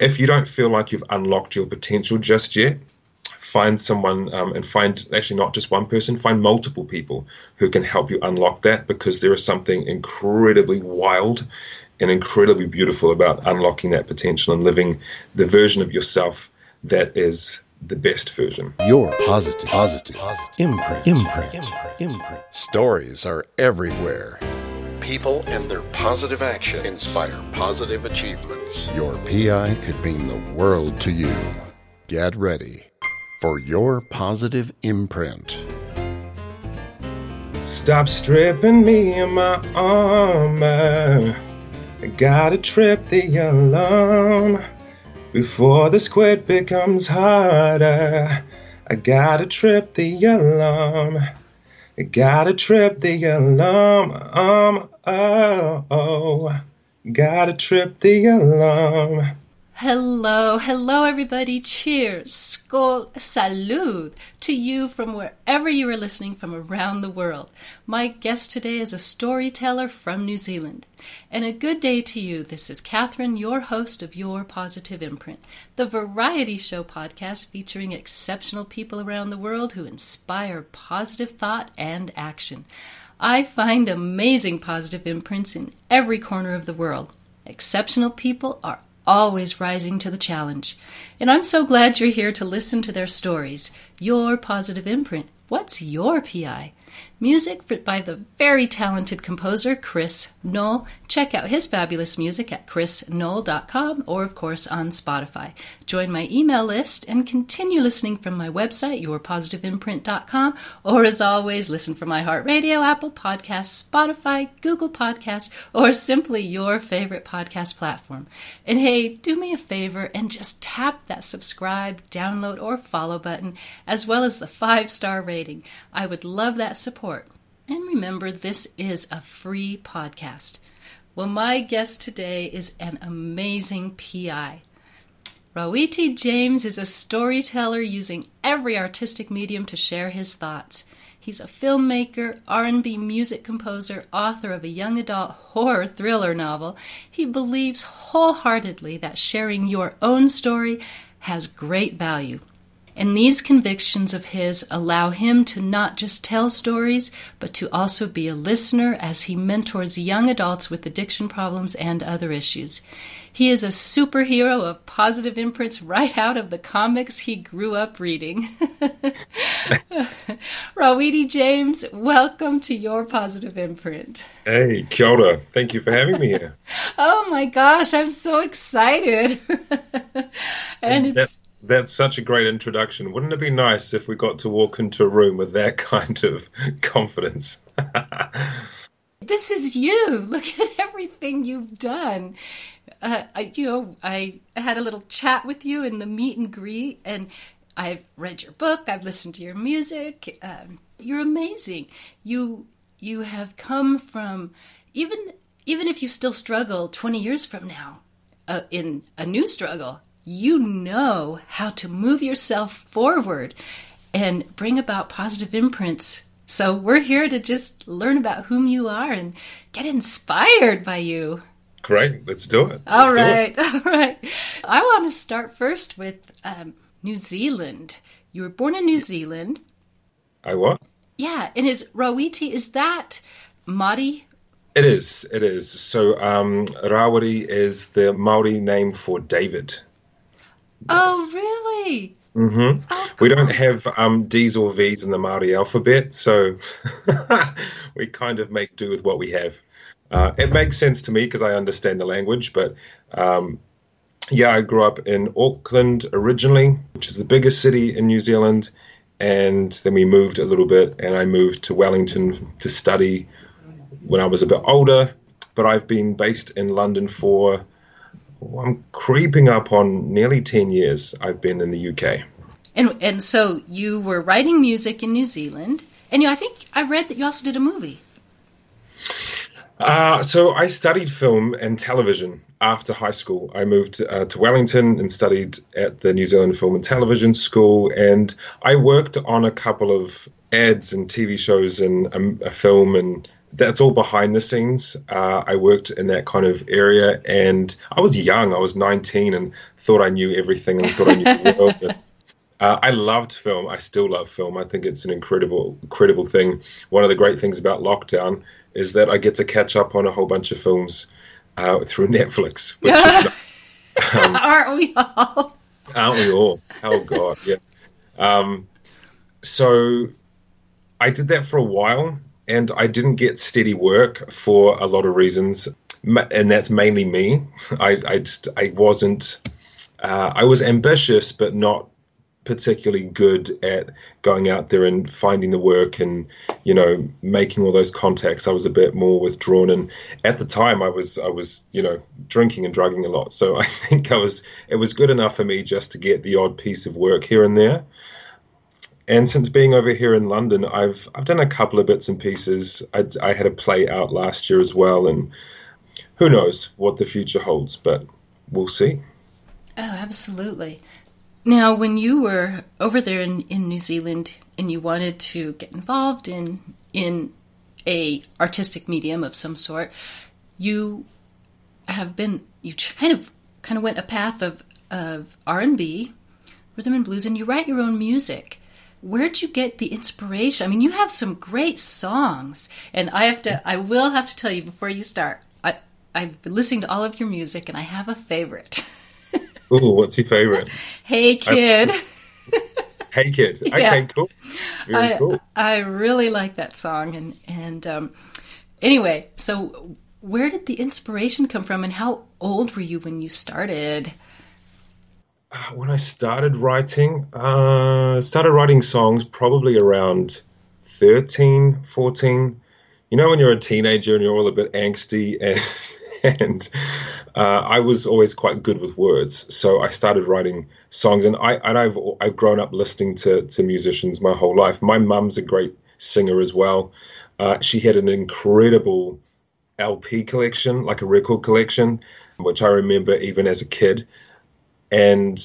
If you don't feel like you've unlocked your potential just yet, find someone um, and find actually not just one person, find multiple people who can help you unlock that because there is something incredibly wild and incredibly beautiful about unlocking that potential and living the version of yourself that is the best version. Your positive, positive, positive imprint, imprint, imprint, imprint. Stories are everywhere. People and their positive action inspire positive achievements. Your PI could mean the world to you. Get ready for your positive imprint. Stop stripping me of my armor. I gotta trip the alarm before the squid becomes harder. I gotta trip the alarm. I gotta trip the alarm. Um, oh, oh. Gotta trip the alarm. Hello, hello, everybody. Cheers, skol, salud to you from wherever you are listening from around the world. My guest today is a storyteller from New Zealand. And a good day to you. This is Catherine, your host of Your Positive Imprint, the variety show podcast featuring exceptional people around the world who inspire positive thought and action. I find amazing positive imprints in every corner of the world. Exceptional people are always rising to the challenge. And I'm so glad you're here to listen to their stories. Your positive imprint. What's your PI? Music by the very talented composer Chris Knoll. Check out his fabulous music at chrisknoll.com or, of course, on Spotify. Join my email list and continue listening from my website, yourpositiveimprint.com, or as always, listen from iHeartRadio, Apple Podcasts, Spotify, Google Podcasts, or simply your favorite podcast platform. And hey, do me a favor and just tap that subscribe, download, or follow button, as well as the five star rating. I would love that support. Remember, this is a free podcast. Well, my guest today is an amazing PI. Rawiti James is a storyteller using every artistic medium to share his thoughts. He's a filmmaker, R&B music composer, author of a young adult horror thriller novel. He believes wholeheartedly that sharing your own story has great value. And these convictions of his allow him to not just tell stories, but to also be a listener as he mentors young adults with addiction problems and other issues. He is a superhero of positive imprints right out of the comics he grew up reading. Rawiti James, welcome to your positive imprint. Hey, kia ora. Thank you for having me here. oh my gosh, I'm so excited. and it's that's such a great introduction. Wouldn't it be nice if we got to walk into a room with that kind of confidence? this is you. Look at everything you've done. Uh, I, you know, I had a little chat with you in the meet and greet, and I've read your book. I've listened to your music. Um, you're amazing. You you have come from even even if you still struggle 20 years from now uh, in a new struggle you know how to move yourself forward and bring about positive imprints. So we're here to just learn about whom you are and get inspired by you. Great, let's do it. Let's all right, it. all right. I want to start first with um, New Zealand. You were born in New yes. Zealand. I was. Yeah, and is Rawiti is that Māori? It is. It is. So um, is the Maori name for David. Oh, really? Mm-hmm. Oh, we don't have um, D's or V's in the Maori alphabet, so we kind of make do with what we have. Uh, it makes sense to me because I understand the language, but um, yeah, I grew up in Auckland originally, which is the biggest city in New Zealand, and then we moved a little bit, and I moved to Wellington to study when I was a bit older. But I've been based in London for I'm creeping up on nearly 10 years I've been in the UK. And, and so you were writing music in New Zealand, and you, I think I read that you also did a movie. Uh, so I studied film and television after high school. I moved uh, to Wellington and studied at the New Zealand Film and Television School, and I worked on a couple of ads and TV shows and a, a film and that's all behind the scenes. Uh, I worked in that kind of area, and I was young. I was 19 and thought I knew everything and thought I knew the world. And, uh, I loved film. I still love film. I think it's an incredible, incredible thing. One of the great things about lockdown is that I get to catch up on a whole bunch of films uh, through Netflix. Which is, um, aren't we all? Aren't we all? Oh God, yeah. Um, so I did that for a while, and I didn't get steady work for a lot of reasons, and that's mainly me. I I, just, I wasn't. Uh, I was ambitious, but not particularly good at going out there and finding the work and you know making all those contacts. I was a bit more withdrawn, and at the time I was I was you know drinking and drugging a lot. So I think I was it was good enough for me just to get the odd piece of work here and there. And since being over here in London, I've I've done a couple of bits and pieces. I'd, I had a play out last year as well, and who knows what the future holds, but we'll see. Oh, absolutely. Now, when you were over there in, in New Zealand and you wanted to get involved in in a artistic medium of some sort, you have been you kind of kind of went a path of of R and B, rhythm and blues, and you write your own music where'd you get the inspiration? I mean, you have some great songs, and I have to, I will have to tell you before you start. I I've been listening to all of your music, and I have a favorite. Ooh, what's your favorite? hey kid. hey kid. Okay, yeah. cool. Very I, cool. I really like that song, and and um, anyway, so where did the inspiration come from, and how old were you when you started? Uh, when I started writing, uh, started writing songs probably around 13, 14. You know, when you're a teenager and you're all a bit angsty, and, and uh, I was always quite good with words, so I started writing songs. And I and I've I've grown up listening to to musicians my whole life. My mum's a great singer as well. Uh, she had an incredible LP collection, like a record collection, which I remember even as a kid and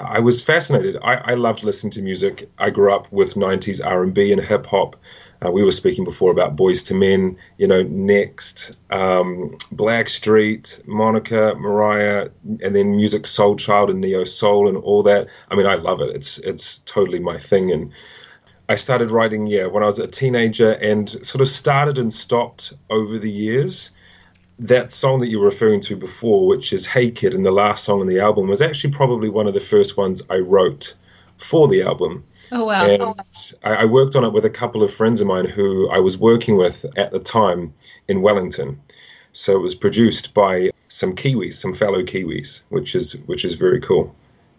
I was fascinated. I, I, loved listening to music. I grew up with '90s R&B and hip hop. Uh, we were speaking before about Boyz II Men, you know, Next, um, Blackstreet, Monica, Mariah, and then Musiq Soulchild and neo soul and all that. I mean, I love it. It's it's totally my thing. And I started writing, yeah, when I was a teenager, and sort of started and stopped over the years that song that you were referring to before, which is Hey Kid, and the last song on the album, was actually probably one of the first ones I wrote for the album. Oh, wow. And oh. I, I worked on it with a couple of friends of mine who I was working with at the time in Wellington. So it was produced by some Kiwis, some fellow Kiwis, which is which is very cool.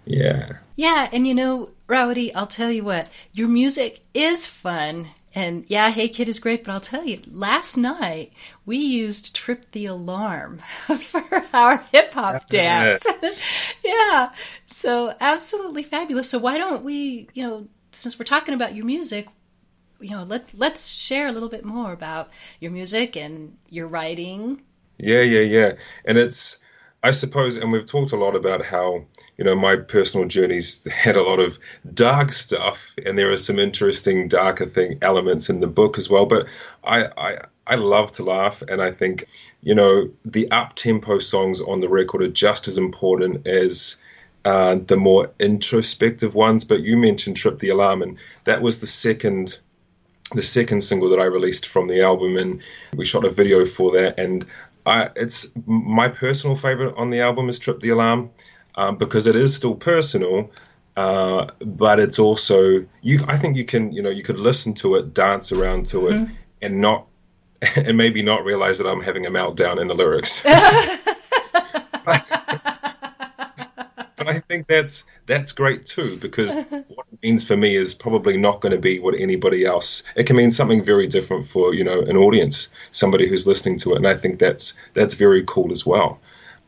Yeah. Yeah, and you know, Rowdy, I'll tell you what, your music is fun and yeah, Hey Kid is great, but I'll tell you, last night we used Trip the Alarm for our hip hop dance. Yeah. So absolutely fabulous. So why don't we, you know, since we're talking about your music, you know, let let's share a little bit more about your music and your writing. Yeah, yeah, yeah. And it's I suppose, and we've talked a lot about how you know my personal journeys had a lot of dark stuff, and there are some interesting darker thing elements in the book as well. But I I, I love to laugh, and I think you know the up tempo songs on the record are just as important as uh, the more introspective ones. But you mentioned "Trip the Alarm," and that was the second the second single that I released from the album, and we shot a video for that. And I, it's my personal favorite on the album is Trip the Alarm um, because it is still personal, uh, but it's also you. I think you can you know you could listen to it, dance around to it, mm-hmm. and not and maybe not realize that I'm having a meltdown in the lyrics. but I think that's that's great too because what it means for me is probably not going to be what anybody else. It can mean something very different for you know an audience, somebody who's listening to it, and I think that's that's very cool as well.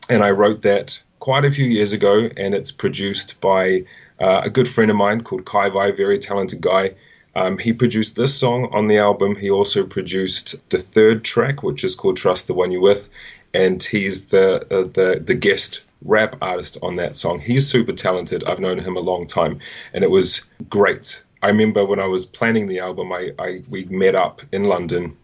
And I wrote that quite a few years ago, and it's produced by uh, a good friend of mine called Kai Vai, very talented guy. Um, he produced this song on the album. He also produced the third track, which is called "Trust the One You're With," and he's the uh, the the guest rap artist on that song. He's super talented. I've known him a long time, and it was great. I remember when I was planning the album, I, I we met up in London,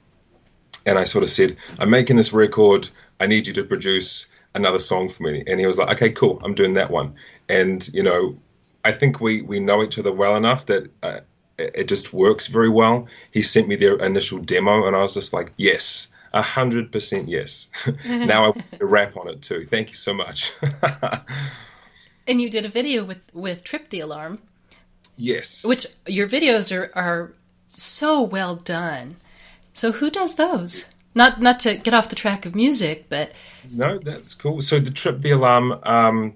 and I sort of said, "I'm making this record. I need you to produce another song for me." And he was like, "Okay, cool. I'm doing that one." And you know, I think we we know each other well enough that. Uh, it just works very well. He sent me their initial demo, and I was just like, "Yes, a hundred percent yes." now I want to rap on it too. Thank you so much. and you did a video with with Trip the Alarm. Yes. Which your videos are are so well done. So who does those? Not not to get off the track of music, but no, that's cool. So the Trip the Alarm um,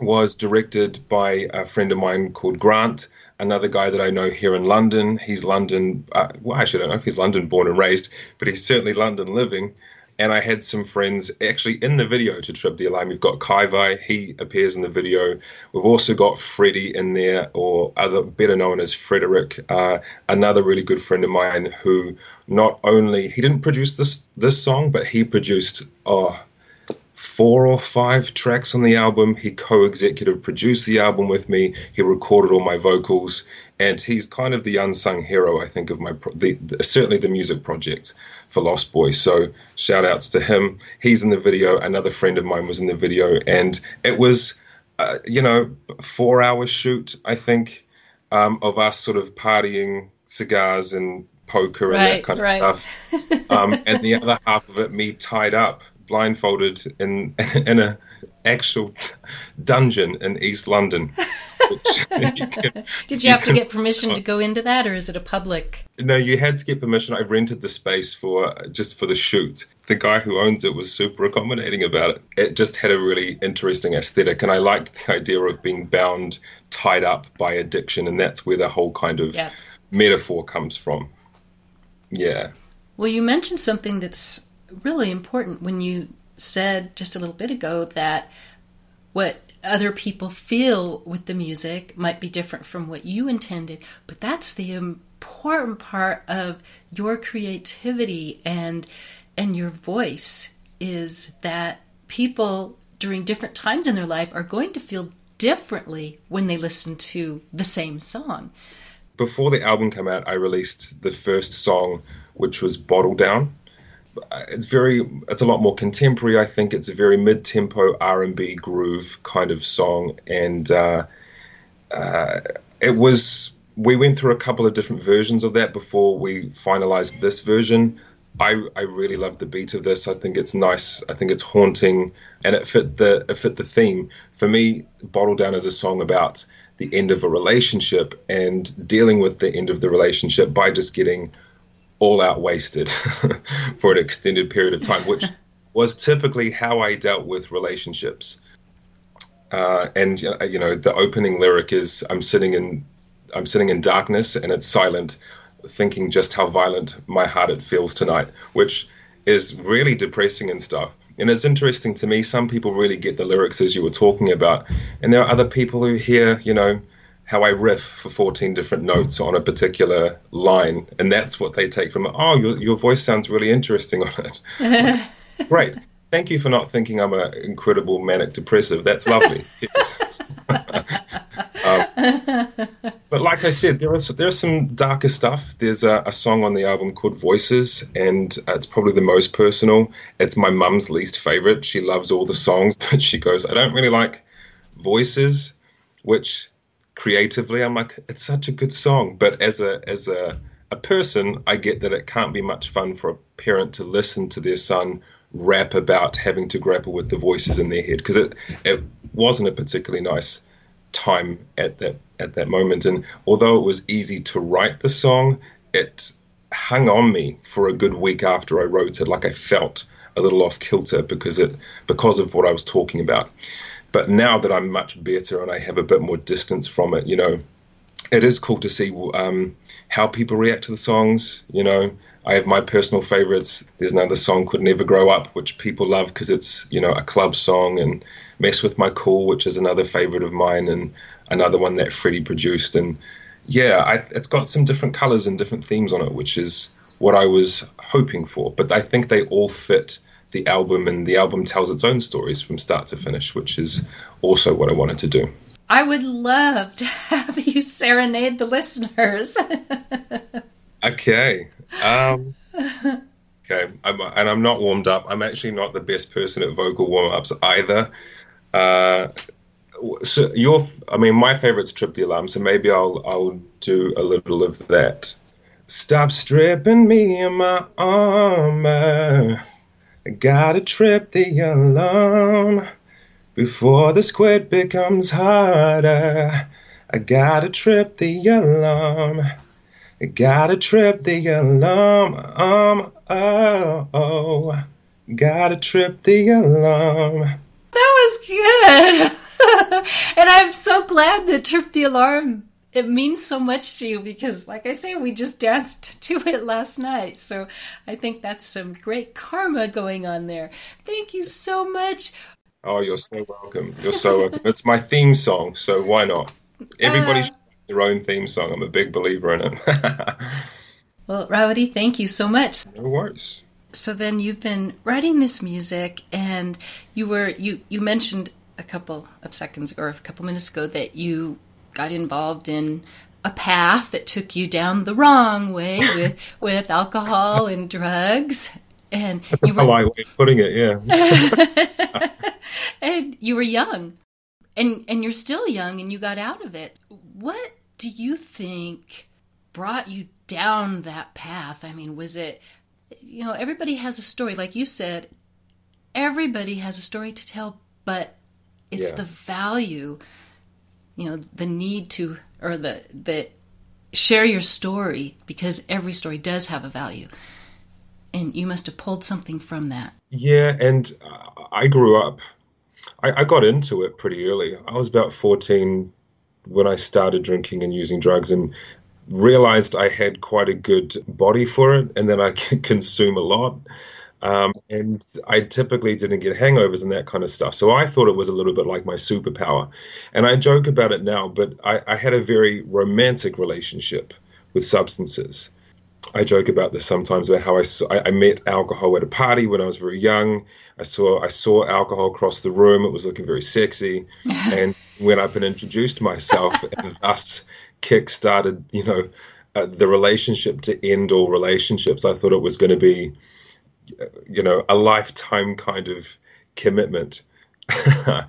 was directed by a friend of mine called Grant another guy that I know here in London. He's London, uh, well, actually, I don't know if he's London born and raised, but he's certainly London living. And I had some friends actually in the video to Trip the Alarm. We've got Kaivai, he appears in the video. We've also got Freddie in there, or other better known as Frederick, uh, another really good friend of mine who not only he didn't produce this this song, but he produced oh four or five tracks on the album. He co-executive produced the album with me. He recorded all my vocals, and he's kind of the unsung hero, I think, of my pro- the, the, certainly the music project for Lost Boys. So shout outs to him. He's in the video. Another friend of mine was in the video, and it was, uh, you know, four hour shoot, I think, um, of us sort of partying, cigars and poker and right, that kind of right. stuff. Um, and the other half of it, me tied up blindfolded in in a actual dungeon in East London. you can, Did you, you have can, to get permission to go into that, or is it a public? No, you had to get permission. I rented the space for just for the shoot. The guy who owns it was super accommodating about it. It just had a really interesting aesthetic, and I liked the idea of being bound, tied up by addiction, and that's where the whole kind of yeah. metaphor comes from. Yeah. Well, you mentioned something that's really important when you said just a little bit ago that what other people feel with the music might be different from what you intended, but that's the important part of your creativity and and your voice is that people during different times in their life are going to feel differently when they listen to the same song. Before the album came out, I released the first song, which was Bottle Down it's very it's a lot more contemporary. I think it's a very mid tempo R and B groove kind of song, and uh, uh, it was. We went through a couple of different versions of that before we finalized this version. I, I really love the beat of this. I think it's nice. I think it's haunting, and it fit the it fit the theme. For me, Bottle Down is a song about the end of a relationship and dealing with the end of the relationship by just getting all out wasted for an extended period of time, which was typically how I dealt with relationships. Uh, and you know, the opening lyric is "I'm sitting in, I'm sitting in darkness and it's silent, thinking just how violent my heart it feels tonight," which is really depressing and stuff. And it's interesting to me. Some people really get the lyrics as you were talking about, and there are other people who hear, you know, how I riff for 14 different notes on a particular line, and that's what they take from it. Oh, your, your voice sounds really interesting on it. Great. Thank you for not thinking I'm an incredible manic depressive. That's lovely. um, but like I said, there is there's some darker stuff. There's a, a, song on the album called Voices, and it's probably the most personal. It's my mum's least favorite. She loves all the songs, but she goes, I don't really like voices, which creatively, I'm like, it's such a good song. But as a as a a person, I get that it can't be much fun for a parent to listen to their son rap about having to grapple with the voices in their head because it it wasn't a particularly nice time at that at that moment. And although it was easy to write the song, it hung on me for a good week after I wrote it. Like I felt a little off kilter because it because of what I was talking about. But now that I'm much better and I have a bit more distance from it, you know, it is cool to see um, how people react to the songs. You know, I have my personal favorites. There's another song called Never Grow Up, which people love because it's, you know, a club song, and Mess with My Cool, which is another favorite of mine, and another one that Freddie produced. And yeah, I, it's got some different colors and different themes on it, which is what I was hoping for. But I think they all fit the album, and the album tells its own stories from start to finish, which is also what I wanted to do. I would love to have you serenade the listeners. okay. Um, Okay, I'm, and I'm not warmed up. I'm actually not the best person at vocal warm ups either. Uh, so your, I mean, my favorite's Trip the Alarm, so maybe I'll I'll do a little of that. Stop stripping me in my armor. I gotta trip the alarm before the squid becomes harder. I gotta trip the alarm. I gotta trip the alarm. Um, oh, oh. Gotta trip the alarm. That was good. and I'm so glad that Trip the Alarm it means so much to you because like I say we just danced to it last night. So I think that's some great karma going on there. Thank you so much. Oh, you're so welcome. You're so welcome. It's my theme song, so why not? Everybody uh, should have their own theme song. I'm a big believer in it. well, Rawiti, thank you so much. No worries. So then you've been writing this music and you were you you mentioned a couple of seconds or a couple minutes ago that you got involved in a path that took you down the wrong way with with alcohol and drugs and That's you a were, way of putting it, yeah. and you were young. And and you're still young and you got out of it. What do you think brought you down that path? I mean, was it you know, everybody has a story like you said, everybody has a story to tell, but it's yeah. the value you know the need to or the the share your story because every story does have a value. And you must have pulled something from that. Yeah and i grew up I, I, got into it pretty early. I was about 14 when i started drinking and using drugs and realized i had quite a good body for it and then i could consume a lot um, and I typically didn't get hangovers and that kind of stuff. So I thought it was a little bit like my superpower. And I joke about it now, but I, I had a very romantic relationship with substances. I joke about this sometimes about how I, I met alcohol at a party when I was very young. I saw I saw alcohol across the room. It was looking very sexy, and went up and introduced myself, and thus kick started you know uh, the relationship to end all relationships. I thought it was going to be you know, a lifetime kind of commitment. uh,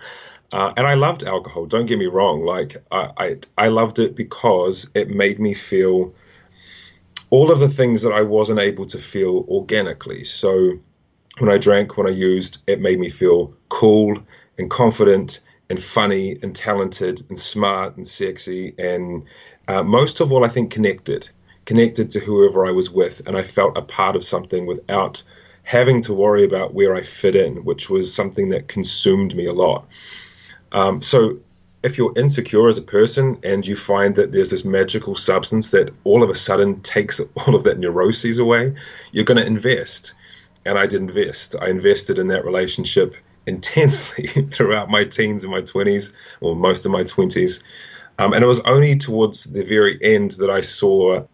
and I loved alcohol. Don't get me wrong. Like I, I, I loved it because it made me feel all of the things that I wasn't able to feel organically. So when I drank, when I used, it made me feel cool and confident and funny and talented and smart and sexy and uh, most of all, I think connected, connected to whoever I was with, and I felt a part of something without having to worry about where I fit in, which was something that consumed me a lot. Um, so if you're insecure as a person and you find that there's this magical substance that all of a sudden takes all of that neuroses away, you're going to invest. And I did invest. I invested in that relationship intensely throughout my teens and my 20s, or most of my 20s. Um, and it was only towards the very end that I saw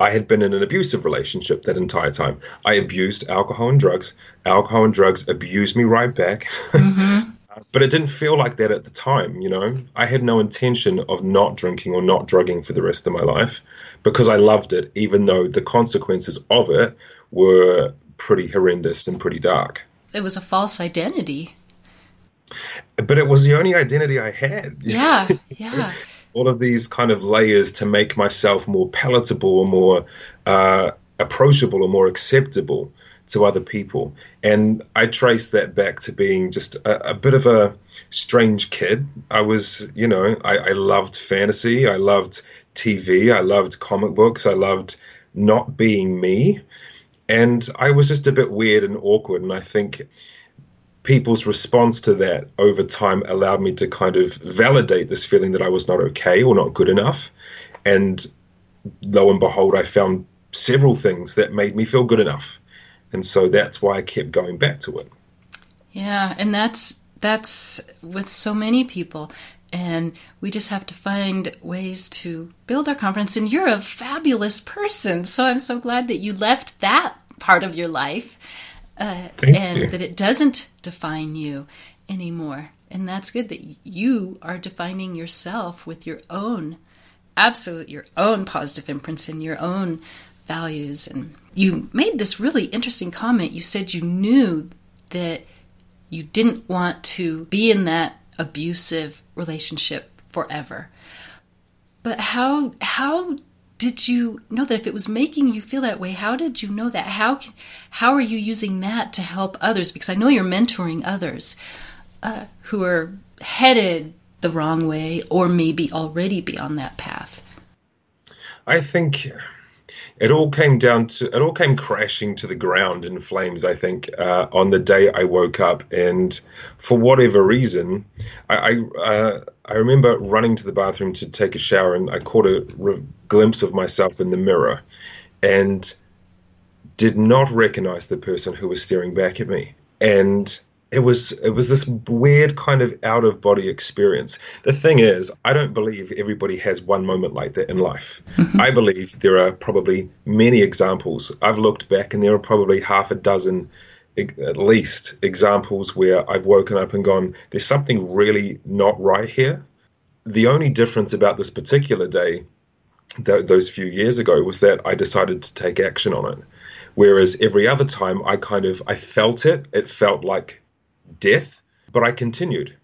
I had been in an abusive relationship that entire time. I abused alcohol and drugs. Alcohol and drugs abused me right back. Mm-hmm. but it didn't feel like that at the time, you know. I had no intention of not drinking or not drugging for the rest of my life because I loved it, even though the consequences of it were pretty horrendous and pretty dark. It was a false identity. But it was the only identity I had. Yeah, yeah all of these kind of layers to make myself more palatable or more uh, approachable or more acceptable to other people. And I trace that back to being just a, a bit of a strange kid. I was, you know, I, I loved fantasy, I loved TV, I loved comic books, I loved not being me. And I was just a bit weird and awkward. And I think people's response to that over time allowed me to kind of validate this feeling that I was not okay or not good enough. And lo and behold, I found several things that made me feel good enough. And so that's why I kept going back to it. Yeah, and that's that's with so many people and we just have to find ways to build our confidence and you're a fabulous person. So I'm so glad that you left that part of your life uh, and you. that it doesn't define you anymore. And that's good that you are defining yourself with your own, absolute, your own positive imprints and your own values. And you made this really interesting comment. You said you knew that you didn't want to be in that abusive relationship forever. But how how did you know that if it was making you feel that way how did you know that? How how are you using that to help others? Because i know you're mentoring others uh, who are headed the wrong way or maybe already be on that path. I think it all came down to it all came crashing to the ground in flames i think uh, on the day i woke up. And for whatever reason i I, uh, I, remember running to the bathroom to take a shower and i caught a re- glimpse of myself in the mirror and did not recognize the person who was staring back at me and it was it was this weird kind of out of body experience. The thing is, I don't believe everybody has one moment like that in life. Mm-hmm. I believe there are probably many examples. I've looked back and there are probably half a dozen at least examples where I've woken up and gone, there's something really not right here. The only difference about this particular day, th- those few years ago, was that I decided to take action on it. Whereas every other time, I kind of I felt it. It felt like death, but I continued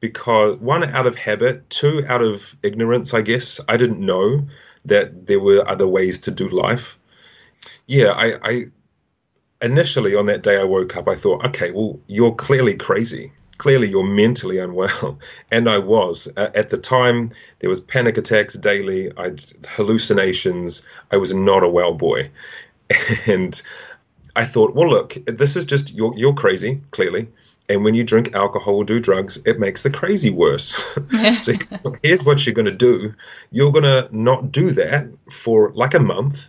because one out of habit, two out of ignorance, I guess. I didn't know that there were other ways to do life. Yeah, I, I initially on that day I woke up, I thought, okay, well, you're clearly crazy. Clearly, you're mentally unwell, and I was. At the time, there was panic attacks daily. I hallucinations. I was not a well boy, and I thought, well, look, this is just you're you're crazy, clearly. And when you drink alcohol or do drugs, it makes the crazy worse. so here's what you're going to do you're going to not do that for like a month,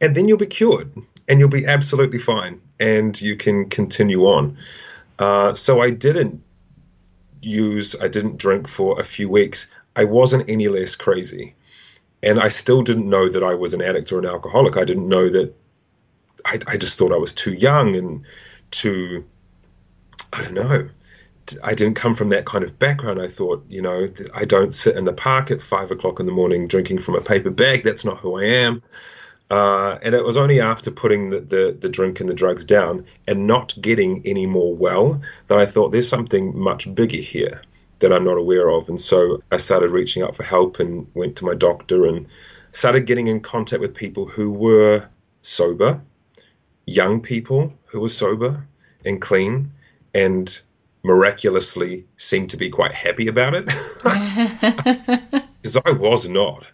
and then you'll be cured and you'll be absolutely fine and you can continue on. Uh, so I didn't use, I didn't drink for a few weeks. I wasn't any less crazy. And I still didn't know that I was an addict or an alcoholic. I didn't know that. I, I just thought I was too young and too I don't know. I didn't come from that kind of background. I thought, you know, I don't sit in the park at five o'clock in the morning drinking from a paper bag. That's not who I am. Uh, and it was only after putting the, the, the, drink and the drugs down and not getting any more well that I thought there's something much bigger here that I'm not aware of. And so I started reaching out for help and went to my doctor and started getting in contact with people who were sober, young people who were sober and clean and miraculously seemed to be quite happy about it. Because I was not.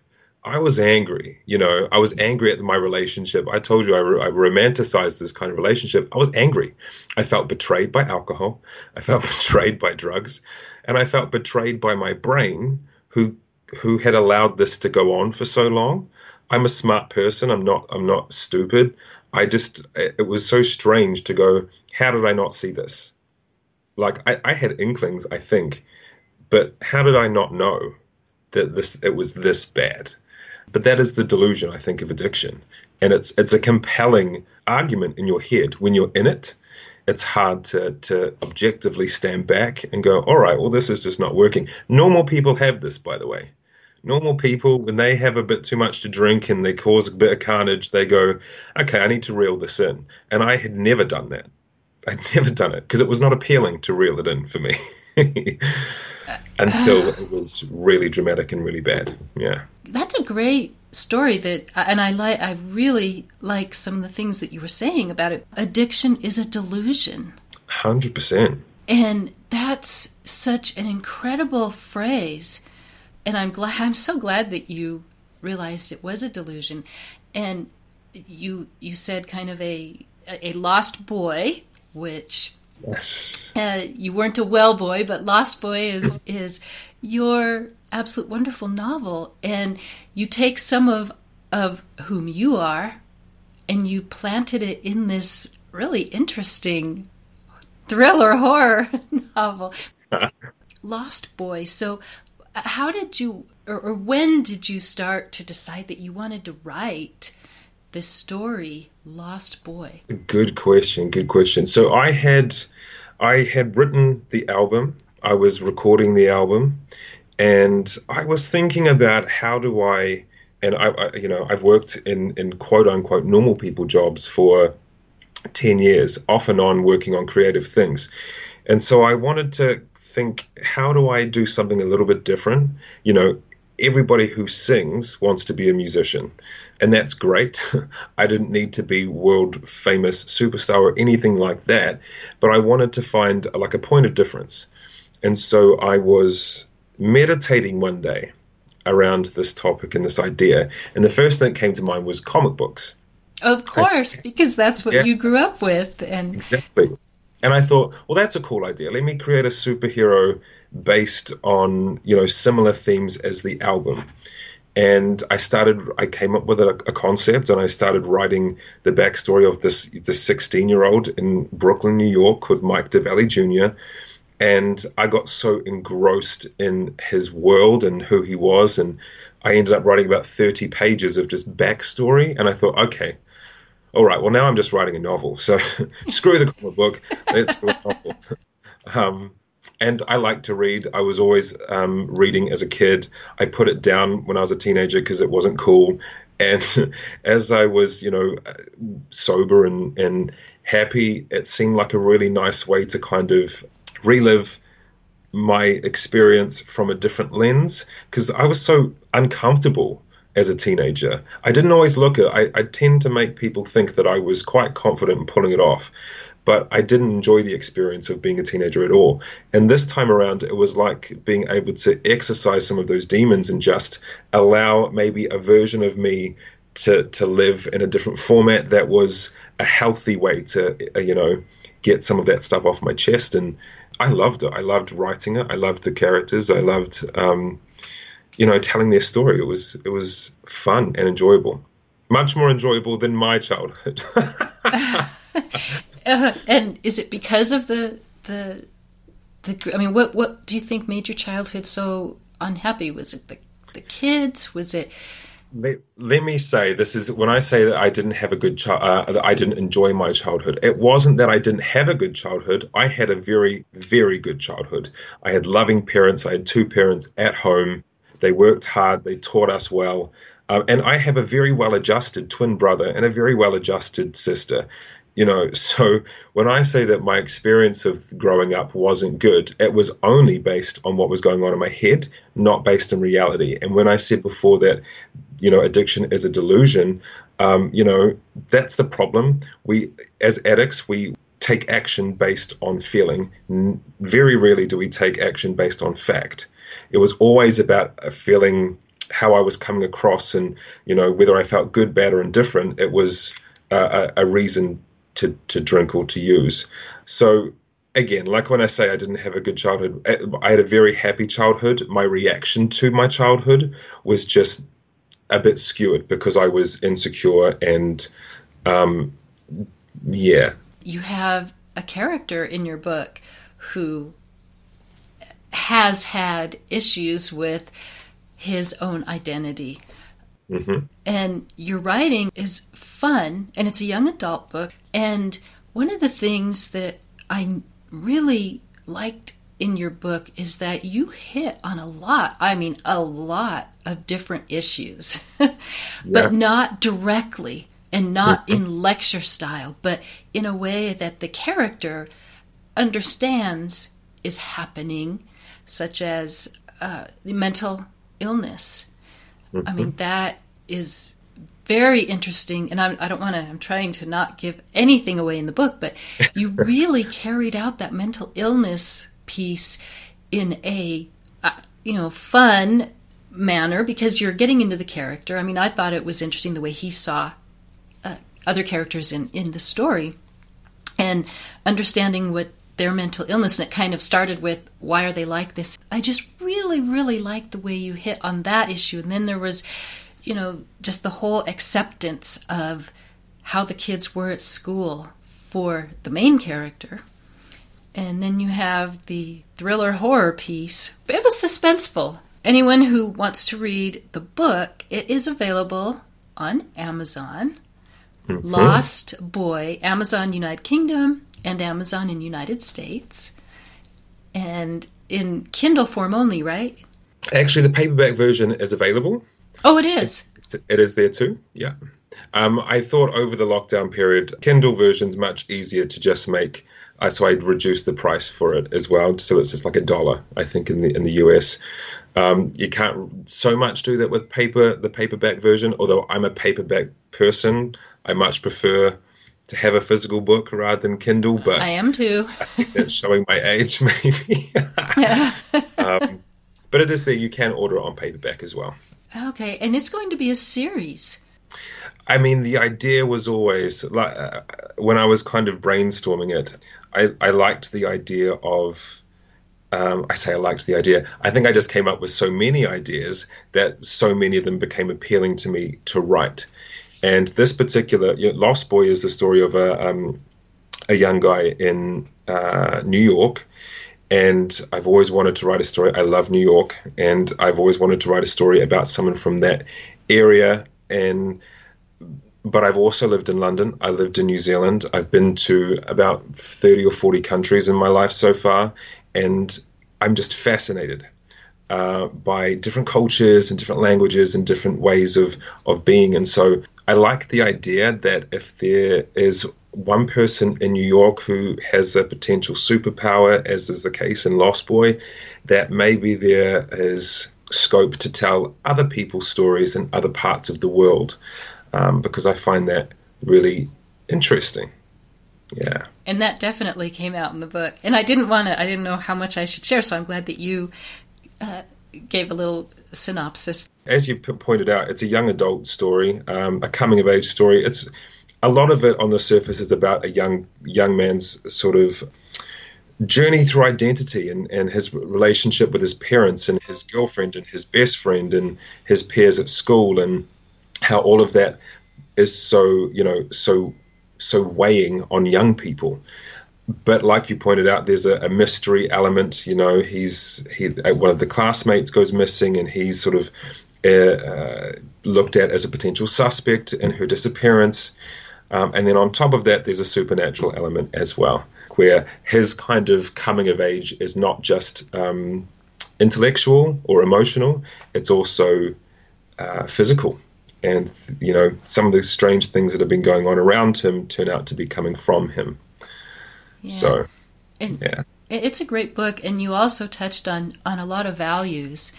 I was angry. You know, I was angry at my relationship. I told you I, I, romanticized this kind of relationship. I was angry. I felt betrayed by alcohol. I felt betrayed by drugs, and I felt betrayed by my brain, who who had allowed this to go on for so long. I'm a smart person. I'm not. I'm not stupid. I just. It was so strange to go. How did I not see this? like I, I had inklings, I think, but how did I not know that this it was this bad? But that is the delusion, I think, of addiction, and it's it's a compelling argument in your head when you're in it. It's hard to to objectively stand back and go, all right, well, this is just not working. Normal people have this, by the way. Normal people, when they have a bit too much to drink and they cause a bit of carnage, they go, okay, I need to reel this in. And I had never done that. I'd never done it because it was not appealing to reel it in for me until uh, it was really dramatic and really bad. Yeah, that's a great story. That and I like. I really like some of the things that you were saying about it. Addiction is a delusion. Hundred percent. And that's such an incredible phrase. And I'm glad. I'm so glad that you realized it was a delusion. And you you said kind of a a lost boy which yes. uh, you weren't a well boy, but Lost Boy is is your absolute wonderful novel, and you take some of of whom you are, and you planted it in this really interesting thriller horror novel, Lost Boy. So, uh, how did you, or, or when did you start to decide that you wanted to write? this story, Lost Boy? Good question. Good question. So I had I had written the album. I was recording the album, and I was thinking about how do I and I, I, you know, I've worked in in quote unquote normal people jobs for ten years, off and on, working on creative things, and so I wanted to think, how do I do something a little bit different? You know, everybody who sings wants to be a musician, and that's great. I didn't need to be world famous superstar or anything like that, but I wanted to find like a point of difference, and so I was meditating one day around this topic and this idea, and the first thing that came to mind was comic books. Of course, because that's what yeah. you grew up with, and exactly. And I thought, well, that's a cool idea. Let me create a superhero based on you know similar themes as the album. And I started. I came up with a, a concept, and I started writing the backstory of this this 16 year old in Brooklyn, New York, called Mike DeValley Jr and I got so engrossed in his world and who he was, and I ended up writing about 30 pages of just backstory. And I thought, okay, all right, well, now I'm just writing a novel. So screw the comic book, let's do a novel. Um, and I like to read. I was always um, reading as a kid. I put it down when I was a teenager because it wasn't cool. And as I was, you know, sober and, and happy, it seemed like a really nice way to kind of relive my experience from a different lens because I was so uncomfortable as a teenager. I didn't always look at I, I tend to make people think that I was quite confident in pulling it off. But I didn't enjoy the experience of being a teenager at all. And this time around, it was like being able to exercise some of those demons and just allow maybe a version of me to, to live in a different format that was a healthy way to, you know, get some of that stuff off my chest. And I loved it. I loved writing it. I loved the characters. I loved, um, you know, telling their story. It was it was fun and enjoyable, much more enjoyable than my childhood. uh, and is it because of the the the? I mean, what what do you think made your childhood so unhappy? Was it the the kids? Was it let, let, me say this is when I say that I didn't have a good child, uh, that I didn't enjoy my childhood. It wasn't that I didn't have a good childhood. I had a very, very good childhood. I had loving parents. I had two parents at home. They worked hard. They taught us well. Um, and I have a very well adjusted twin brother and a very well adjusted sister you know so when i say that my experience of growing up wasn't good it was only based on what was going on in my head not based in reality. And when i said before that you know addiction is a delusion um, you know that's the problem. We as addicts we take action based on feeling. Very rarely do we take action based on fact. It was always about a feeling how i was coming across and you know whether i felt good bad or indifferent. It was a, a reason to, to drink or to use. So again, like when I say I didn't have a good childhood, I had a very happy childhood. My reaction to my childhood was just a bit skewed because I was insecure and, um, yeah. You have a character in your book who has had issues with his own identity. Mm-hmm. And your writing is fun, and it's a young adult book. And one of the things that I really liked in your book is that you hit on a lot, I mean, a lot of different issues, but yeah. not directly and not mm-hmm. in lecture style, but in a way that the character understands is happening, such as uh, mental illness. Mm-hmm. I mean, that is very interesting. And I'm, I do not want to, I'm trying to not give anything away in the book, but you really carried out that mental illness piece in a, uh, you know, fun manner because you're getting into the character. I mean, I thought it was interesting the way he saw uh, other characters in, in the story and understanding what their mental illness and it kind of started with why are they like this i just really really liked the way you hit on that issue and then there was you know, just the whole acceptance of how the kids were at school for the main character. And then you have the thriller horror piece. It was suspenseful. Anyone who wants to read the book, it is available on Amazon. Mm-hmm. Lost Boy, Amazon United Kingdom, and Amazon in United States. And in Kindle form only, right? Actually, the paperback version is available. Oh, it is. It's It is there too. Yeah. Um, I thought over the lockdown period, Kindle version's much easier to just make. Uh, so I'd reduce the price for it as well. So it's just like a dollar, I think, in the in the US. Um, you can't so much do that with paper, the paperback version. Although I'm a paperback person, I much prefer to have a physical book rather than Kindle. But I am too. I think that's showing my age, maybe. um, but it is there. You can order it on paperback as well. Okay, and it's going to be a series. I mean, the idea was always like uh, when I was kind of brainstorming it, I, I liked the idea of. Um, I say I liked the idea. I think I just came up with so many ideas that so many of them became appealing to me to write. And this particular you know, Lost Boy is the story of a um, a young guy in uh, New York, and I've always wanted to write a story. I love New York, and I've always wanted to write a story about someone from that area. And but I've also lived in London. I lived in New Zealand. I've been to about thirty or forty countries in my life so far, and I'm just fascinated uh, by different cultures and different languages and different ways of of being. And so I like the idea that if there is one person in New York who has a potential superpower, as is the case in Lost Boy, that maybe there is scope to tell other people's stories in other parts of the world, um, because I find that really interesting. Yeah. And that definitely came out in the book. And I didn't want to, I didn't know how much I should share, so I'm glad that you uh, gave a little synopsis. As you p- pointed out, it's a young adult story, um, a coming of age story. It's a lot of it on the surface is about a young young man's sort of journey through identity and, and his relationship with his parents and his girlfriend and his best friend and his peers at school and how all of that is so you know so so weighing on young people but like you pointed out, there's a, a, mystery element. You know, he's he one of the classmates goes missing, and he's sort of uh, uh, looked at as a potential suspect in her disappearance. Um, and then on top of that, there's a supernatural element as well, where his kind of coming of age is not just um, intellectual or emotional; it's also uh, physical. And you know, some of the strange things that have been going on around him turn out to be coming from him. Yeah. So, yeah, it's a great book, and you also touched on on a lot of values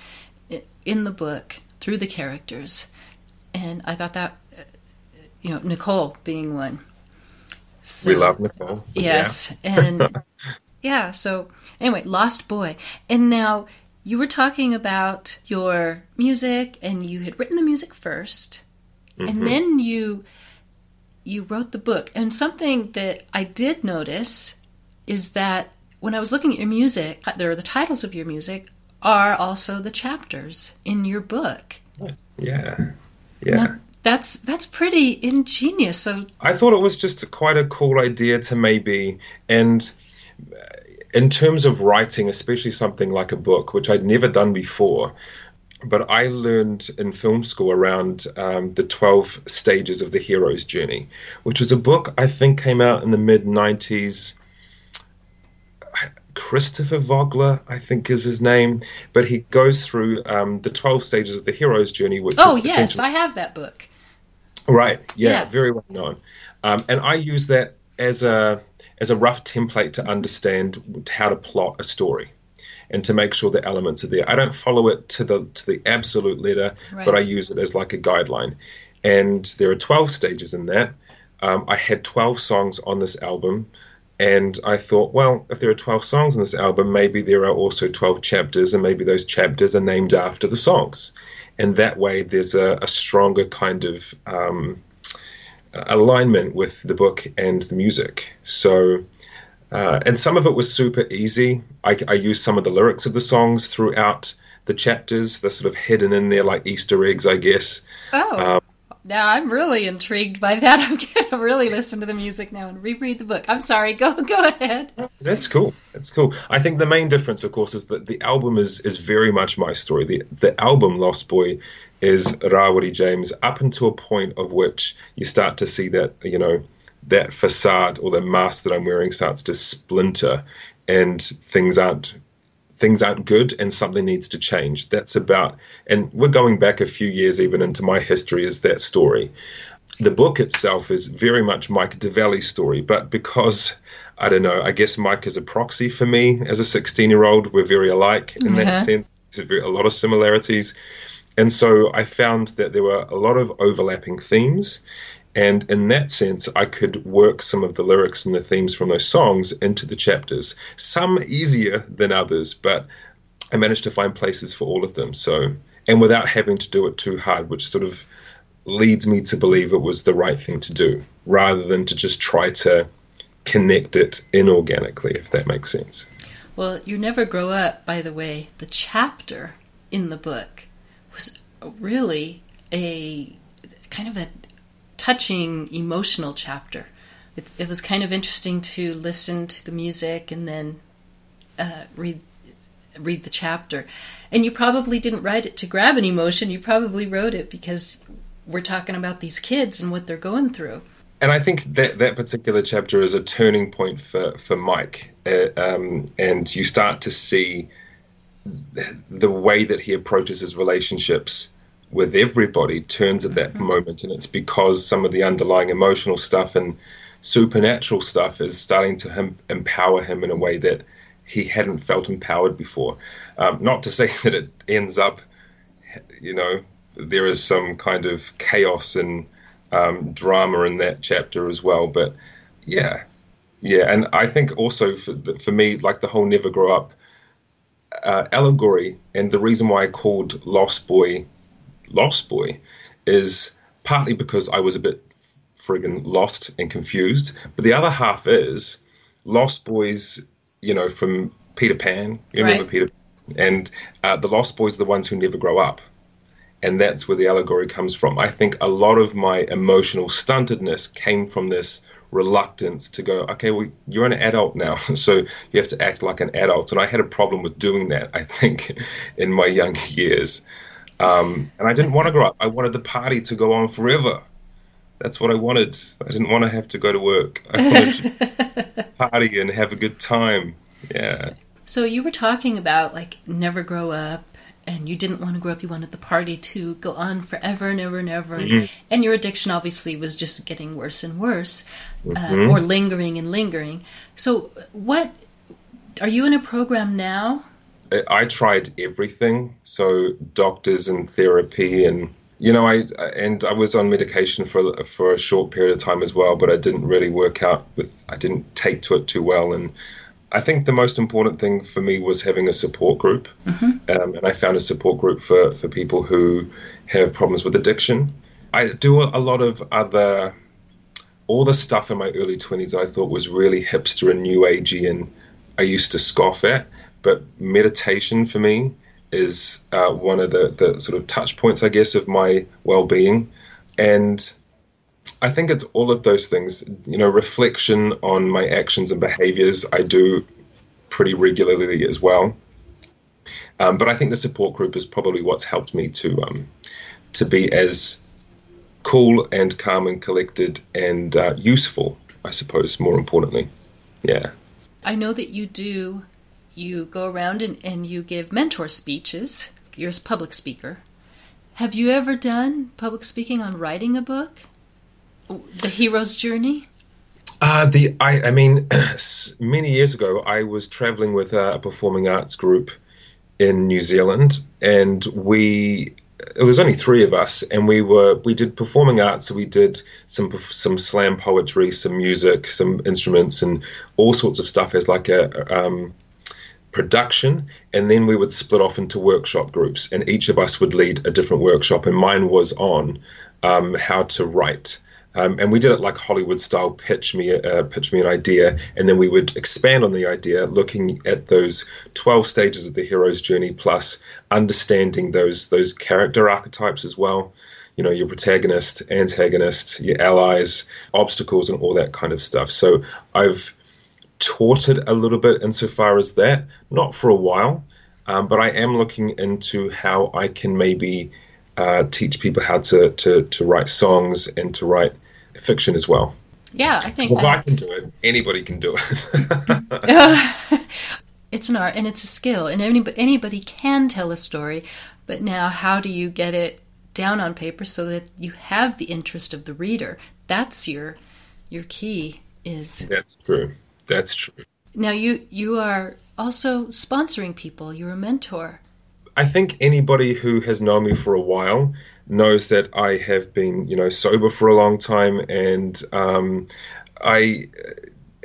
in the book through the characters, and I thought that you know Nicole being one. So, we love Nicole. Yes, yeah. and yeah. So anyway, Lost Boy, and now you were talking about your music, and you had written the music 1st mm-hmm. and then you you wrote the book. And something that I did notice is that when I was looking at your music, there are the titles of your music are also the chapters in your book. Yeah. Yeah. Now, that's that's pretty ingenious. So I thought it was just quite a cool idea to maybe and in terms of writing, especially something like a book, which I'd never done before, but I learned in film school around um, the 12 stages of the hero's journey, which was a book I think came out in the mid 90s. Christopher Vogler, I think is his name, but he goes through um, the 12 stages of the hero's journey, which Oh, yes, I have that book. Right, yeah, yeah. very well known. Um, and I use that as a as a rough template to understand how to plot a story and to make sure the elements are there. I don't follow it to the to the absolute letter, right. but I use it as like a guideline. And there are 12 stages in that. Um, I had 12 songs on this album, and I thought, well, if there are 12 songs on this album, maybe there are also 12 chapters, and maybe those chapters are named after the songs. And that way, there's a, a stronger kind of um, alignment with the book and the music. So uh, and some of it was super easy. I, I used some of the lyrics of the songs throughout the chapters. They're sort of hidden in there like Easter eggs, I guess. Oh. Um, now I'm really intrigued by that. I'm going to really listen to the music now and reread the book. I'm sorry. Go go ahead. That's cool. That's cool. I think the main difference, of course, is that the album is is very much my story. The the album Lost Boy is Rawiri James up until a point of which you start to see that you know that facade or the mask that I'm wearing starts to splinter and things aren't things aren't good and something needs to change. That's about, and we're going back a few years even into my history as that story. The book itself is very much Mike DeValley's story, but because I don't know, I guess Mike is a proxy for me as a 16 year old. We're very alike in that sense. There's a lot of similarities. And so I found that there were a lot of overlapping themes. And in that sense, I could work some of the lyrics and the themes from those songs into the chapters. Some easier than others, but I managed to find places for all of them. So, and without having to do it too hard, which sort of leads me to believe it was the right thing to do, rather than to just try to connect it inorganically, if that makes sense. Well, You Never Grow Up, by the way, the chapter in the book was really a kind of a touching, emotional chapter. It was kind of interesting to listen to the music and then uh, read read the chapter. And you probably didn't write it to grab an emotion. You probably wrote it because we're talking about these kids and what they're going through. And I think that that particular chapter is a turning point for for Mike, uh, um, and you start to see the way that he approaches his relationships with everybody turns at that mm-hmm. moment, and it's because some of the underlying emotional stuff and supernatural stuff is starting to him, empower him in a way that he hadn't felt empowered before. Um, not to say that it ends up, you know, there is some kind of chaos and um, drama in that chapter as well, but yeah, yeah, and I think also for for me, like the whole "Never Grow Up" uh, allegory, and the reason why I called Lost Boy Lost Boy is partly because I was a bit friggin' lost and confused, but the other half is Lost Boys, you know, from Peter Pan. You remember. Peter? And uh, the Lost Boys are the ones who never grow up. And that's where the allegory comes from. I think a lot of my emotional stuntedness came from this reluctance to go, okay, well, you're an adult now, so you have to act like an adult. And I had a problem with doing that, I think, in my younger years. Um, and I didn't want to grow up. I wanted the party to go on forever. That's what I wanted. I didn't want to have to go to work. I wanted to party and have a good time. Yeah. So you were talking about like never grow up and you didn't want to grow up. You wanted the party to go on forever and ever and ever. Mm-hmm. And your addiction obviously was just getting worse and worse, uh, mm-hmm. uh, or lingering and lingering. So, what are you in a program now I tried everything. So doctors and therapy and you know I and I was on medication for for a short period of time as well, but I didn't really work out with I didn't take to it too well and I think the most important thing for me was having a support group, mm-hmm. um, and I found a support group for, for people who have problems with addiction. I do a lot of other, all the stuff in my early 20s I thought was really hipster and new agey, and I used to scoff at but meditation for me is uh, one of the, the sort of touch points, I guess, of my well being. And I think it's all of those things, you know, reflection on my actions and behaviors I do pretty regularly as well. Um, but I think the support group is probably what's helped me to um, to be as cool and calm and collected and uh, useful, I suppose, more importantly. Yeah. I know that you do you go around and, and you give mentor speeches. You're a public speaker. Have you ever done public speaking on writing a book? The hero's journey? Uh, the I, I mean, many years ago, I was traveling with a performing arts group in New Zealand, and we it was only three of us, and we were we did performing arts. So we did some some slam poetry, some music, some instruments, and all sorts of stuff as like a um, production, and then we would split off into workshop groups, and each of us would lead a different workshop. And mine was on um, how to write. Um, and we did it like Hollywood style. Pitch me, uh, pitch me an idea, and then we would expand on the idea, looking at those twelve stages of the hero's journey, plus understanding those those character archetypes as well. You know, your protagonist, antagonist, your allies, obstacles, and all that kind of stuff. So I've taught it a little bit insofar as that, not for a while, um, but I am looking into how I can maybe uh, teach people how to, to, to write songs and to write fiction as well. Yeah, I think if I can do it, anybody can do it. It's an art and it's a skill, and anybody, anybody can tell a story. But now, how do you get it down on paper so that you have the interest of the reader? That's your your key. Is that's true. That's true. Now you you are also sponsoring people. You're a mentor. I think anybody who has known me for a while knows that I have been, you know, sober for a long time, and um, I,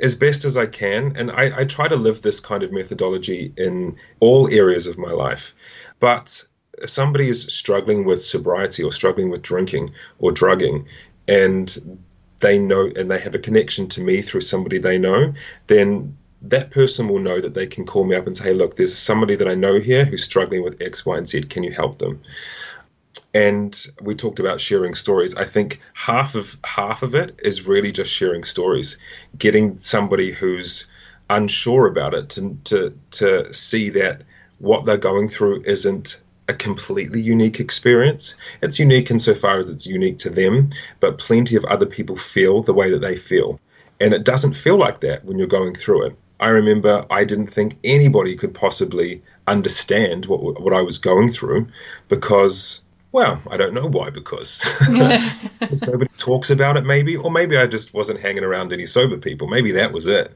as best as I can, and I, I try to live this kind of methodology in all areas of my life. But somebody is struggling with sobriety or struggling with drinking or drugging, and they know and they have a connection to me through somebody they know, then that person will know that they can call me up and say, look, there's somebody that I know here who's struggling with X, Y, and Z. Can you help them? And we talked about sharing stories. I think half of half of it is really just sharing stories, getting somebody who's unsure about it to to to see that what they're going through isn't a completely unique experience. It's unique insofar as it's unique to them, but plenty of other people feel the way that they feel. And it doesn't feel like that when you're going through it. I remember I didn't think anybody could possibly understand what what I was going through because well, I don't know why because nobody talks about it maybe or maybe I just wasn't hanging around any sober people. Maybe that was it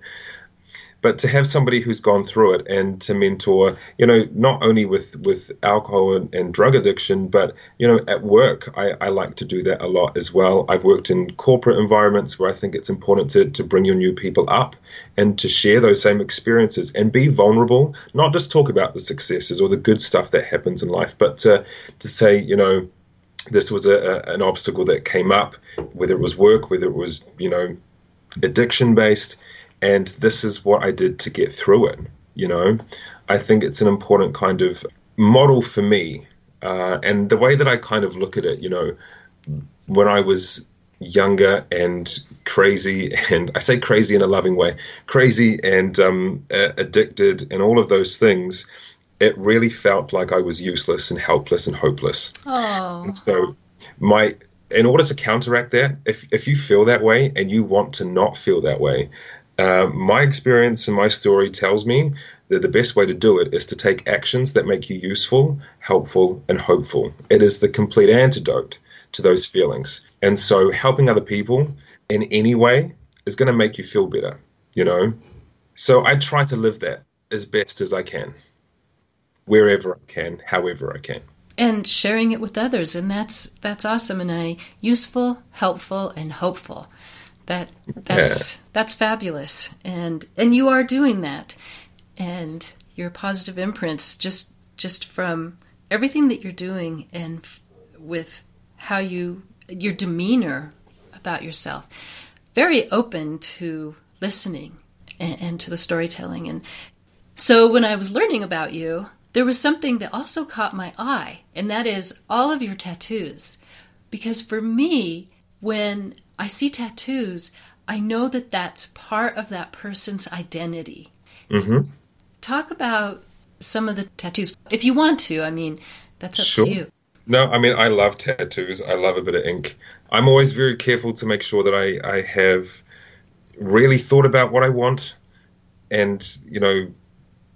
but to have somebody who's gone through it and to mentor, you know, not only with with alcohol and, and drug addiction, but you know, at work, I, I, like to do that a lot as well. I've worked in corporate environments where I think it's important to to bring your new people up and to share those same experiences and be vulnerable, not just talk about the successes or the good stuff that happens in life, but to to say, you know, this was a, a an obstacle that came up, whether it was work, whether it was you know addiction based and this is what I did to get through it. You know, I think it's an important kind of model for me. Uh, and the way that I kind of look at it, you know, when I was younger and crazy, and I say crazy in a loving way, crazy and um, addicted, and all of those things, it really felt like I was useless and helpless and hopeless. Oh. And so, my in order to counteract that, if if you feel that way and you want to not feel that way, uh, my experience and my story tells me that the best way to do it is to take actions that make you useful, helpful, and hopeful. It is the complete antidote to those feelings. And so, helping other people in any way is going to make you feel better, you know? So, I try to live that as best as I can, wherever I can, however I can and sharing it with others and that's that's awesome and I useful helpful and hopeful that that's yeah. that's fabulous, and and you are doing that, and your positive imprints just just from everything that you're doing and f- with how you your demeanor about yourself, very open to listening and, and to the storytelling. And so when I was learning about you, there was something that also caught my eye, and that is all of your tattoos. Because for me, when I see tattoos, I know that that's part of that person's identity. Mm-hmm. Talk about some of the tattoos, if you want to. I mean, that's up sure. to you. No, I mean, I love tattoos. I love a bit of ink. I'm always very careful to make sure that I, I have really thought about what I want. And, you know,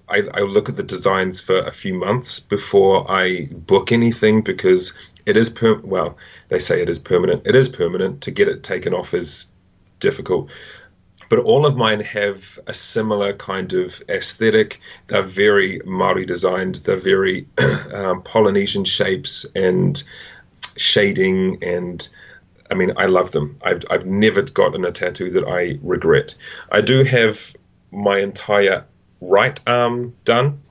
I, I look at the designs for a few months before I book anything because it is per well they say it is permanent. It is permanent. To get it taken off is difficult. But all of mine have a similar kind of aesthetic. They're very maori designed. They're very um, polynesian shapes and shading and i mean i love them. I've, I've never gotten a tattoo that i regret. I do have my entire right arm done.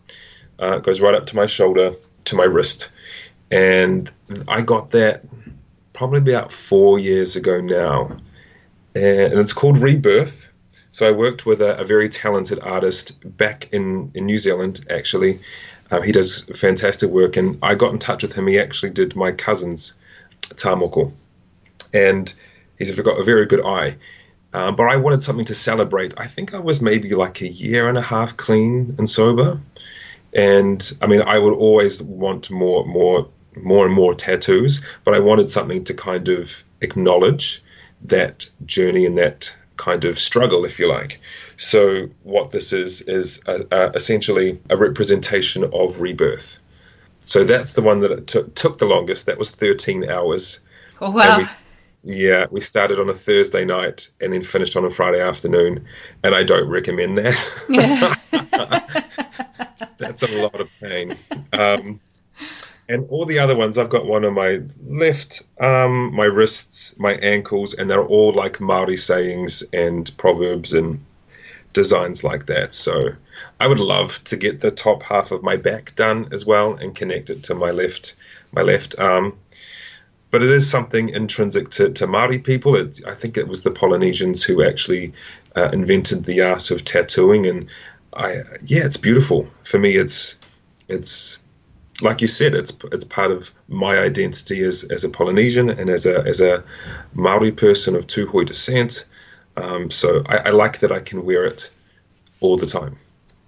Uh, it goes right up to my shoulder to my wrist and I got that probably about four years ago now, and it's called Rebirth. So I worked with a, a very talented artist back in, in New Zealand, actually. Uh, he does fantastic work, and I got in touch with him. He actually did my cousin's tā moko, and he's got a very good eye. Uh, but I wanted something to celebrate. I think I was maybe like a year and a half clean and sober, and I mean, I would always want more, more more and more tattoos, but I wanted something to kind of acknowledge that journey and that kind of struggle, if you like. So what this is is a, a, essentially a representation of rebirth. So that's the one that it took took the longest. That was 13 hours. Oh, wow. We, yeah, we started on a Thursday night and then finished on a Friday afternoon, and I don't recommend that. Yeah. that's a lot of pain. Um, and all the other ones, I've got one on my left arm, my wrists, my ankles, and they're all like Maori sayings and proverbs and designs like that. So I would love to get the top half of my back done as well and connect it to my left my left arm. But it is something intrinsic to, to Maori people. It, I think it was the Polynesians who actually uh, invented the art of tattooing, and I yeah, it's beautiful for me. It's it's like you said, it's it's part of my identity as as a Polynesian and as a as a Maori person of Tūhoe descent. Um, so I, I, like that I can wear it all the time.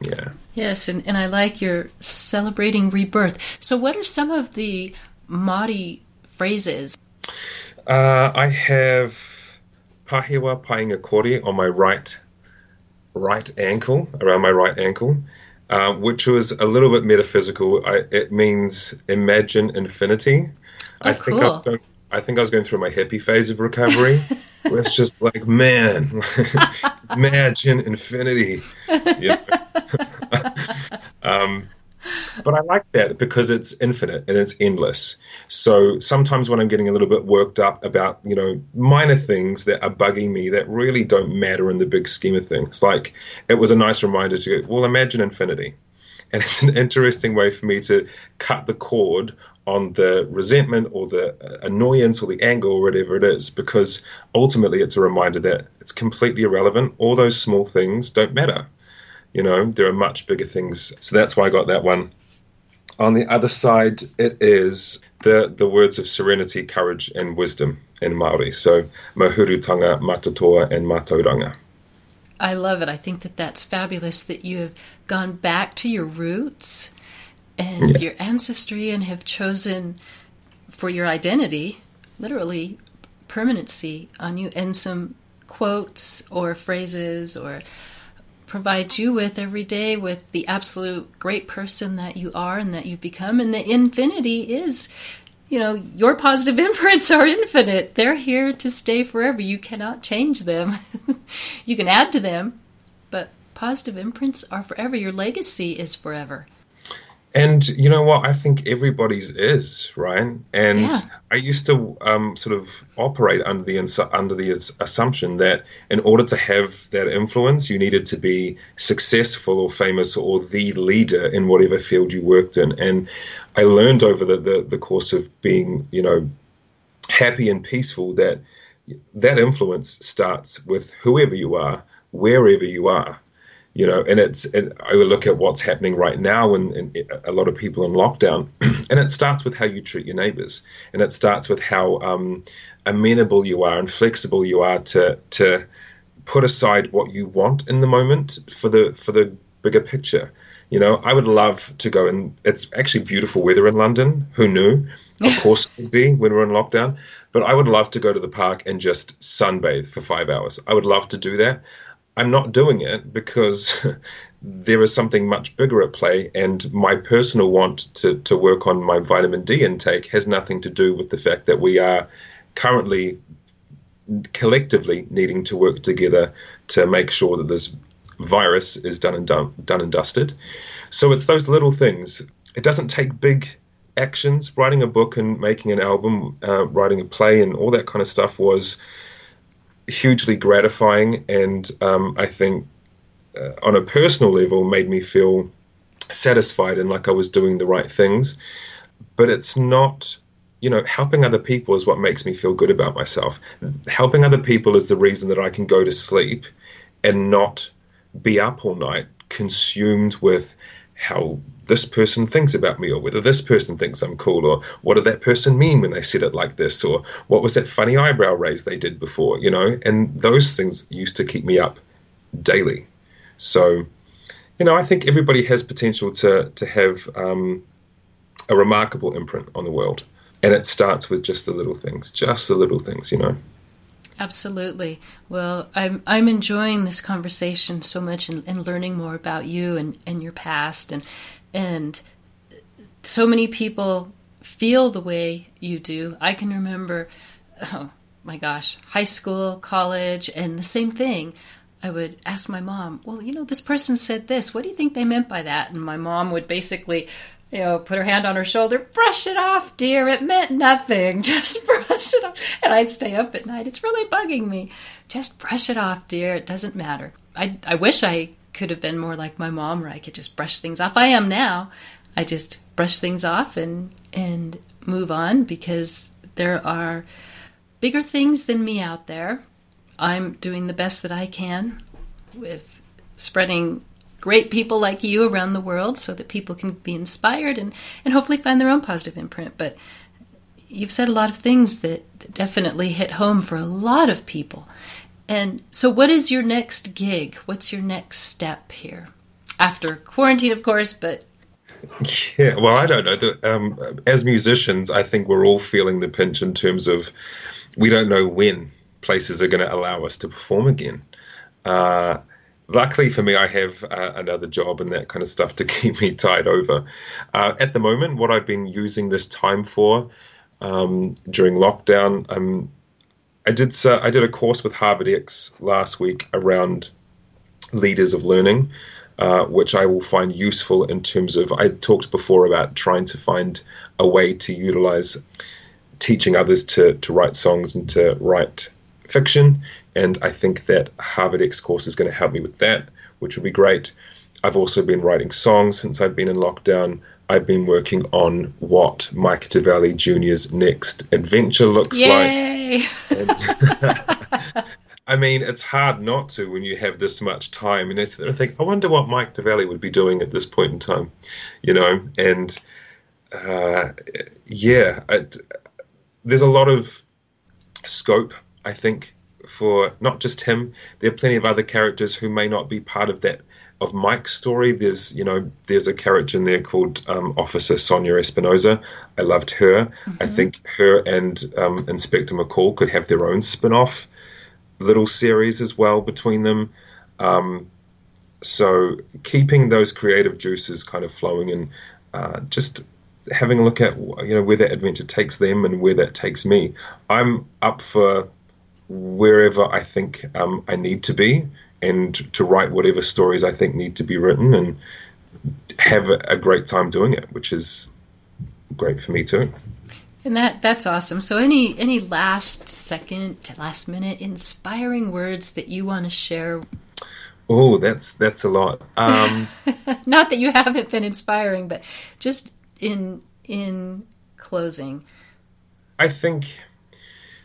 Yeah. Yes, and, and I like your celebrating rebirth. So, what are some of the Māori phrases? Uh, I have pahewa painga kore on my right right ankle, around my right ankle, uh, which was a little bit metaphysical. I, it means imagine infinity. Oh, I cool. think I was going, I think I was going through my happy phase of recovery. where it's just like, man, imagine infinity. um, but I like that because it's infinite and it's endless. So sometimes when I'm getting a little bit worked up about, you know, minor things that are bugging me that really don't matter in the big scheme of things, like it was a nice reminder to go, well, imagine infinity. And it's an interesting way for me to cut the cord on the resentment or the uh, annoyance or the anger or whatever it is, because ultimately it's a reminder that it's completely irrelevant. All those small things don't matter. You know, there are much bigger things. So that's why I got that one. On the other side, it is the, the words of serenity, courage, and wisdom in Maori. So mahurutanga, matatoa, and matauranga. I love it. I think that that's fabulous that you have gone back to your roots and yeah. your ancestry and have chosen for your identity, literally permanency on you, and some quotes or phrases or provide you with every day with the absolute great person that you are and that you've become. And the infinity is, you know, your positive imprints are infinite. They're here to stay forever. You cannot change them. you can add to them, but positive imprints are forever. Your legacy is forever. And you know what? I think everybody's is right. And yeah. I used to um, sort of operate under the under the assumption that in order to have that influence, you needed to be successful or famous or the leader in whatever field you worked in. And I learned over the, the, the course of being, you know, happy and peaceful that that influence starts with whoever you are, wherever you are you know, and it's and I would look at what's happening right now, and, and a lot of people in lockdown, and it starts with how you treat your neighbours, and it starts with how um, amenable you are and flexible you are to to put aside what you want in the moment for the for the bigger picture. You know, I would love to go and it's actually beautiful weather in London. Who knew? Of course it would be when we're in lockdown. But I would love to go to the park and just sunbathe for five hours. I would love to do that. I'm not doing it because there is something much bigger at play, and my personal want to, to work on my vitamin D intake has nothing to do with the fact that we are currently collectively needing to work together to make sure that this virus is done and done, done and dusted. So it's those little things. It doesn't take big actions. Writing a book and making an album, uh, writing a play, and all that kind of stuff was hugely gratifying, and um, I think uh, on a personal level made me feel satisfied and like I was doing the right things. But it's not, you know, helping other people is what makes me feel good about myself. Helping other people is the reason that I can go to sleep and not be up all night consumed with how this person thinks about me or whether this person thinks I'm cool or what did that person mean when they said it like this or what was that funny eyebrow raise they did before, you know? And those things used to keep me up daily. So, you know, I think everybody has potential to to have um, a remarkable imprint on the world, and it starts with just the little things, just the little things, you know. Absolutely. Well, I'm I'm enjoying this conversation so much and, and learning more about you and, and your past and and so many people feel the way you do. I can remember, oh my gosh, high school, college, and the same thing. I would ask my mom, well, you know, this person said this. What do you think they meant by that? And my mom would basically you know, put her hand on her shoulder, brush it off, dear. It meant nothing. Just brush it off. And I'd stay up at night. It's really bugging me. Just brush it off, dear. It doesn't matter. I, I wish I could have been more like my mom where I could just brush things off. I am now. I just brush things off and and move on because there are bigger things than me out there. I'm doing the best that I can with spreading great people like you around the world so that people can be inspired and, and hopefully find their own positive imprint. But you've said a lot of things that, that definitely hit home for a lot of people. And so, what is your next gig? What's your next step here? After quarantine, of course, but. Yeah, well, I don't know. The, um, as musicians, I think we're all feeling the pinch in terms of we don't know when places are going to allow us to perform again. Uh, luckily for me, I have uh, another job and that kind of stuff to keep me tied over. Uh, at the moment, what I've been using this time for um, during lockdown, um, I did I did a course with Harvard X last week around leaders of learning. Uh, which I will find useful in terms of. I talked before about trying to find a way to utilize teaching others to, to write songs and to write fiction and I think that Harvard X course is going to help me with that, which will be great. I've also been writing songs since I've been in lockdown. I've been working on what Mike DeValley Jr.'s next adventure looks Yay! like. I mean, it's hard not to when you have this much time. And I think, I wonder what Mike DeValley would be doing at this point in time, you know? And uh, yeah, it, there's a lot of scope, I think, for not just him. There are plenty of other characters who may not be part of that of Mike's story. There's you know there's a character in there called um, Officer Sonia Espinosa. I loved her. Mm-hmm. I think her and um, Inspector McCall could have their own spin-off little series as well between them. Um, so keeping those creative juices kind of flowing and uh, just having a look at you know where that adventure takes them and where that takes me. I'm up for wherever I think um, I need to be and to write whatever stories I think need to be written and have a, great time doing it, which is great for me too. And that that's awesome. So any any last second, last minute inspiring words that you want to share? Oh, that's that's a lot. Um, Not that you haven't been inspiring, but just in in closing. I think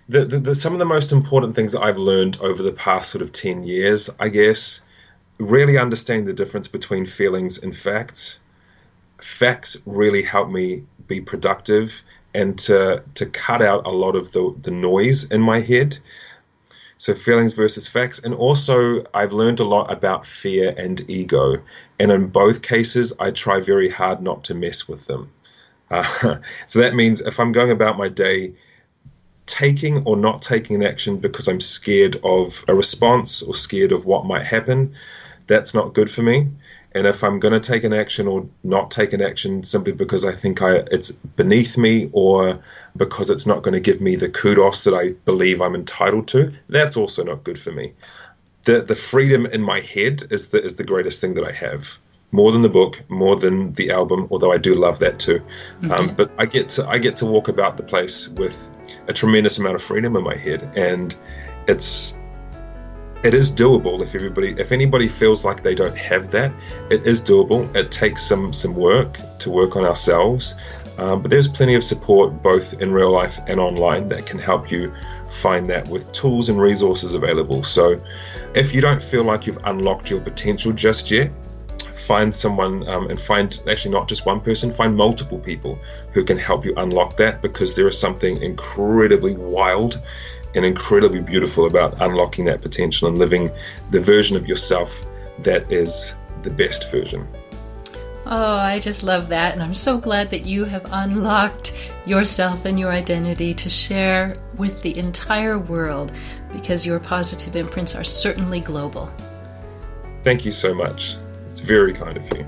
the, the, the, some of the most important things that I've learned over the past sort of 10 years, I guess, really understanding the difference between feelings and facts. Facts really help me be productive and to, to cut out a lot of the, the noise in my head. So, feelings versus facts. And also, I've learned a lot about fear and ego. And in both cases, I try very hard not to mess with them. Uh, so, that means if I'm going about my day, taking or not taking an action because I'm scared of a response or scared of what might happen, that's not good for me. And if I'm going to take an action or not take an action simply because I think I, it's beneath me or because it's not going to give me the kudos that I believe I'm entitled to, that's also not good for me. The the freedom in my head is the is the greatest thing that I have. More than the book, more than the album, although I do love that too. Um, but I get to I get to walk about the place with a tremendous amount of freedom in my head, and it's it is doable if everybody if anybody feels like they don't have that it is doable. It takes some some work to work on ourselves um, but there's plenty of support both in real life and online that can help you find that with tools and resources available. So if you don't feel like you've unlocked your potential just yet find someone um, and find actually not just one person, find multiple people who can help you unlock that because there is something incredibly wild and incredibly beautiful about unlocking that potential and living the version of yourself that is the best version. Oh, I just love that. And I'm so glad that you have unlocked yourself and your identity to share with the entire world. because your positive imprints are certainly global. Thank you so much. It's very kind of you.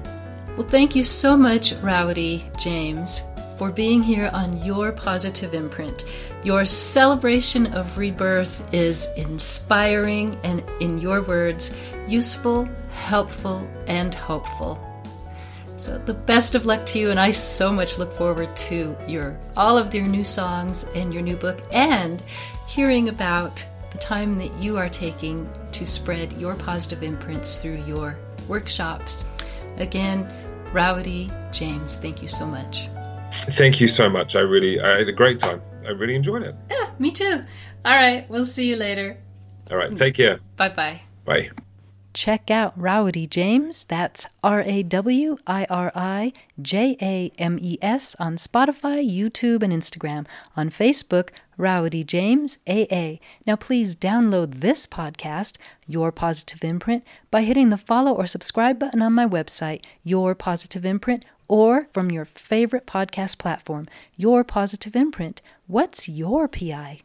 Well, thank you so much, Rawiri James, for being here on your positive imprint. Your celebration of rebirth is inspiring and, in your words, useful, helpful, and hopeful. So the best of luck to you, and I so much look forward to your all of your new songs and your new book, and hearing about the time that you are taking to spread your positive imprints through your workshops. Again, Rawiri James, thank you so much. Thank you so much. I really, I had a great time. I really enjoyed it. Yeah, me too. All right, we'll see you later. All right, take care. Bye bye. Bye. Check out Rawiri James, that's R A W I R I J A M E S, on Spotify, YouTube, and Instagram. On Facebook, Rawiri James AA. Now, please download this podcast, Your Positive Imprint, by hitting the follow or subscribe button on my website, Your Positive Imprint, or from your favorite podcast platform, Your Positive Imprint. What's your PI?